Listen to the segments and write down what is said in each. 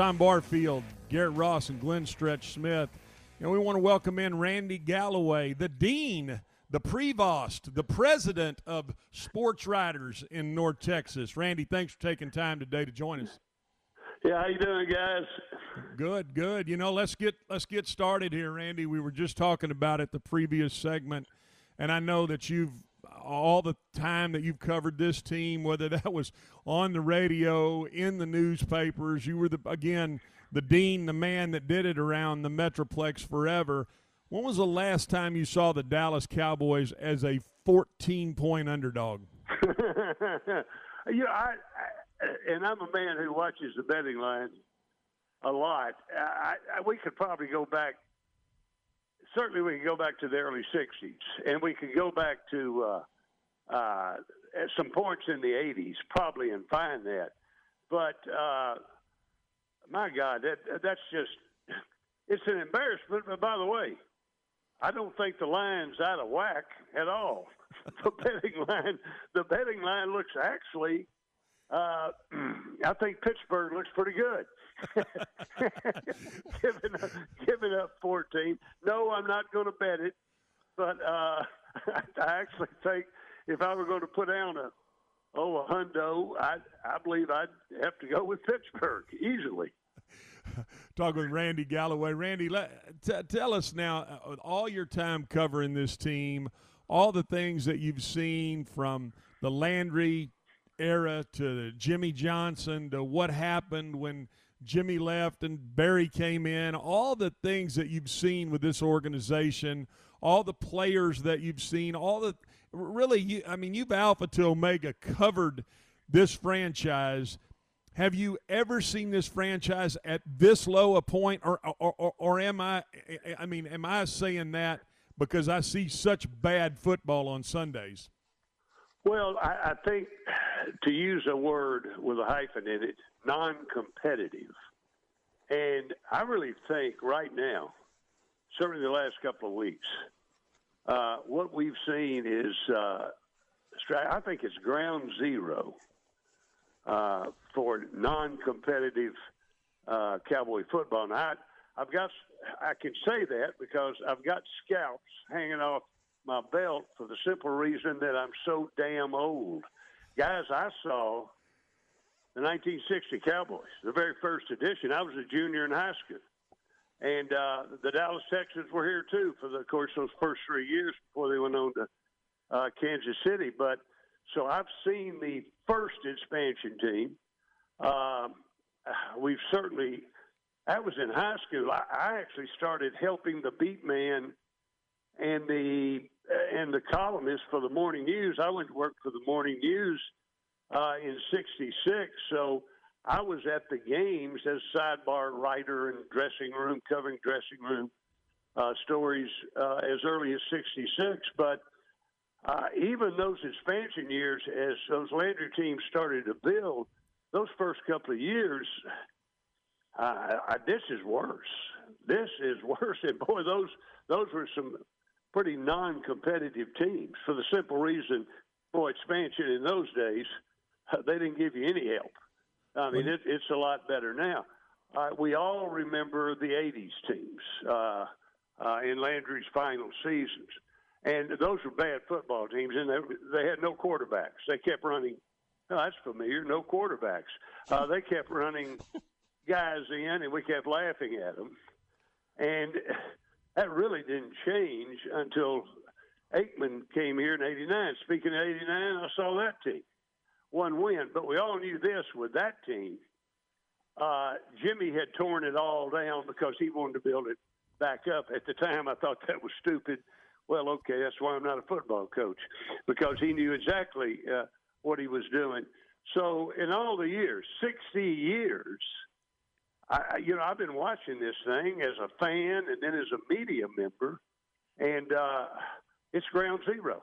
Tom Barfield, Garrett Ross, and Glenn Stretch Smith. And we want to welcome in Randy Galloway, the dean, the provost, the president of sports writers in North Texas. Randy, thanks for taking time today to join us. Yeah, how you doing, guys? Good, good. You know, let's get let's get started here, Randy. We were just talking about it the previous segment, and I know that you've all the time that you've covered this team, whether that was on the radio, in the newspapers, you were the again the dean, the man that did it around the Metroplex forever. When was the last time you saw the Dallas Cowboys as a 14 point underdog? you know, I, I, and I'm a man who watches the betting lines a lot. I, I, we could probably go back. Certainly, we can go back to the early '60s, and we could go back to uh, uh, at some points in the 80s, probably, and find that. But uh, my God, that that's just it's an embarrassment. But by the way, I don't think the line's out of whack at all. the betting line, the betting line looks actually. Uh, I think Pittsburgh looks pretty good. giving up, giving up 14. No, I'm not going to bet it, but uh, I actually think if I were going to put down a oh a hundo, I I believe I'd have to go with Pittsburgh easily. Talk with Randy Galloway. Randy, let, t- tell us now, uh, all your time covering this team, all the things that you've seen from the Landry era to Jimmy Johnson to what happened when Jimmy left and Barry came in, all the things that you've seen with this organization, all the players that you've seen, all the really, you, I mean, you've Alpha to Omega covered this franchise. Have you ever seen this franchise at this low a point, or, or, or, or am I? I mean, am I saying that because I see such bad football on Sundays? Well, I, I think to use a word with a hyphen in it, non-competitive, and I really think right now, certainly the last couple of weeks, uh, what we've seen is, uh, I think it's ground zero uh, for non-competitive uh, Cowboy football. Now, I, I've got, I can say that because I've got scalps hanging off my belt for the simple reason that I'm so damn old. Guys, I saw the 1960 Cowboys, the very first edition. I was a junior in high school. And uh, the Dallas Texans were here too for the, of course, those first three years before they went on to uh, Kansas City. But so I've seen the first expansion team. Um, we've certainly. That was in high school. I, I actually started helping the beat man and the and the columnist for the morning news. I went to work for the morning news uh, in '66, so I was at the games as sidebar writer and dressing room, covering dressing room uh, stories uh, as early as 66. But uh, even those expansion years, as those Landry teams started to build, those first couple of years, uh, I, this is worse. This is worse. And boy, those those were some pretty non-competitive teams for the simple reason, for expansion in those days, they didn't give you any help. I mean, it, it's a lot better now. Uh, we all remember the 80s teams uh, uh, in Landry's final seasons. And those were bad football teams, and they, they had no quarterbacks. They kept running. Oh, that's familiar. No quarterbacks. Uh, they kept running guys in, and we kept laughing at them. And that really didn't change until Aikman came here in '89. Speaking of '89, I saw that team one win. But we all knew this with that team. Uh, Jimmy had torn it all down because he wanted to build it back up. At the time, I thought that was stupid. Well, okay, that's why I'm not a football coach because he knew exactly uh, what he was doing. So, in all the years, 60 years, I, you know, I've been watching this thing as a fan and then as a media member, and uh, it's ground zero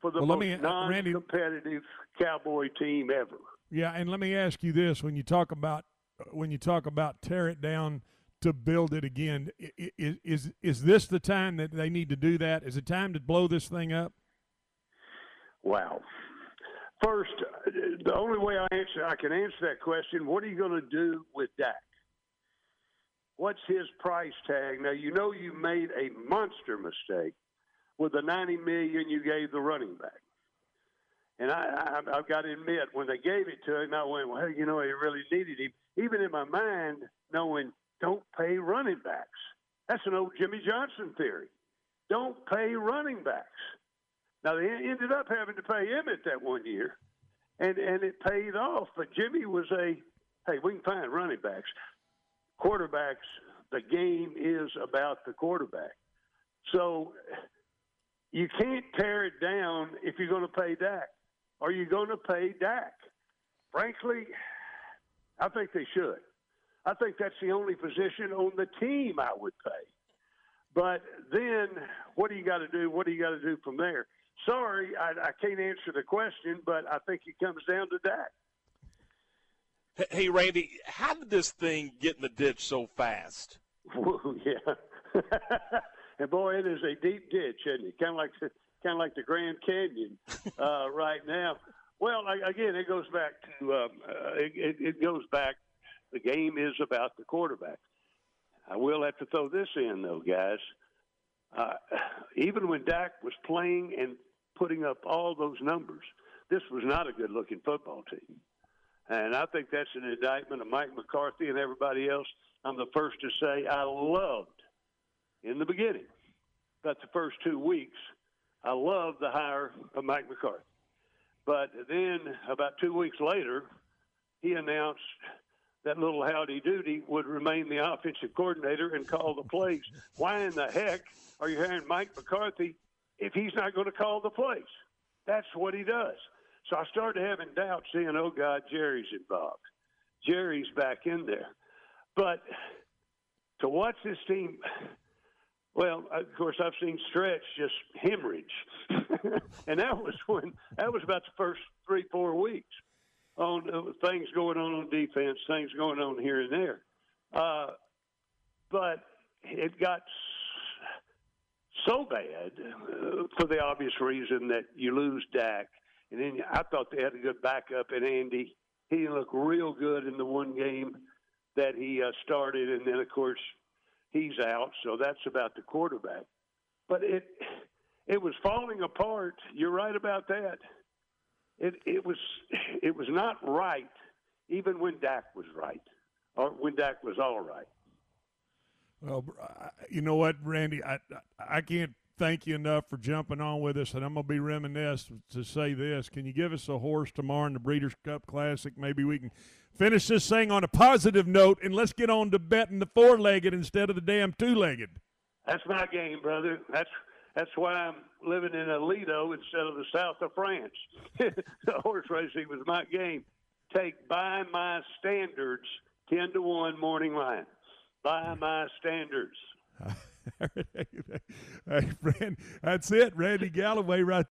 for the well, most uh, me, non-competitive Randy, Cowboy team ever. Yeah, and let me ask you this: when you talk about uh, when you talk about tear it down to build it again, is is is this the time that they need to do that? Is it time to blow this thing up? Wow. First, uh, the only way I answer I can answer that question: What are you going to do with Dak? What's his price tag? Now you know you made a monster mistake with the 90 million you gave the running back. And I, I, I've got to admit, when they gave it to him, I went, well, you know, he really needed him. Even in my mind, knowing don't pay running backs. That's an old Jimmy Johnson theory. Don't pay running backs. Now they ended up having to pay Emmitt that one year, and and it paid off. But Jimmy was a, hey, we can find running backs, quarterbacks. The game is about the quarterback. So you can't tear it down if you're going to pay Dak. Are you going to pay Dak? Frankly, I think they should. I think that's the only position on the team I would pay. But then, what do you got to do? What do you got to do from there? Sorry, I, I can't answer the question, but I think it comes down to Dak. Hey, Randy, how did this thing get in the ditch so fast? yeah, and boy, it is a deep ditch, isn't it? Kind of like kind of like the Grand Canyon uh, right now. Well, again, it goes back to um, uh, it, it goes back. The game is about the quarterback. I will have to throw this in though, guys. Uh, even when Dak was playing and putting up all those numbers, this was not a good-looking football team. And I think that's an indictment of Mike McCarthy and everybody else. I'm the first to say I loved in the beginning, about the first two weeks, I loved the hire of Mike McCarthy. But then about two weeks later, he announced that little howdy doody would remain the offensive coordinator and call the plays. Why in the heck are you hiring Mike McCarthy if he's not going to call the plays? That's what he does. So I started having doubts saying, oh, God, Jerry's involved. Jerry's back in there. But to watch this team, well, of course, I've seen Stretch just hemorrhage. and that was when, that was about the first three, four weeks on uh, things going on on defense, things going on here and there. Uh, but it got so bad uh, for the obvious reason that you lose Dak, and then I thought they had a good backup in Andy. He didn't real good in the one game that he uh, started, and then of course he's out. So that's about the quarterback. But it it was falling apart. You're right about that it it was it was not right, even when Dak was right, or when Dak was all right. Well, you know what, Randy, I I can't thank you enough for jumping on with us, and I'm going to be remiss to say this. Can you give us a horse tomorrow in the Breeders' Cup Classic? Maybe we can finish this thing on a positive note, and let's get on to betting the four-legged instead of the damn two-legged. That's my game, brother. That's that's why I'm living in Aledo instead of the south of France. the horse racing was my game. Take by my standards, ten to one morning line. By my standards. hey, friend, that's it. Randy Galloway right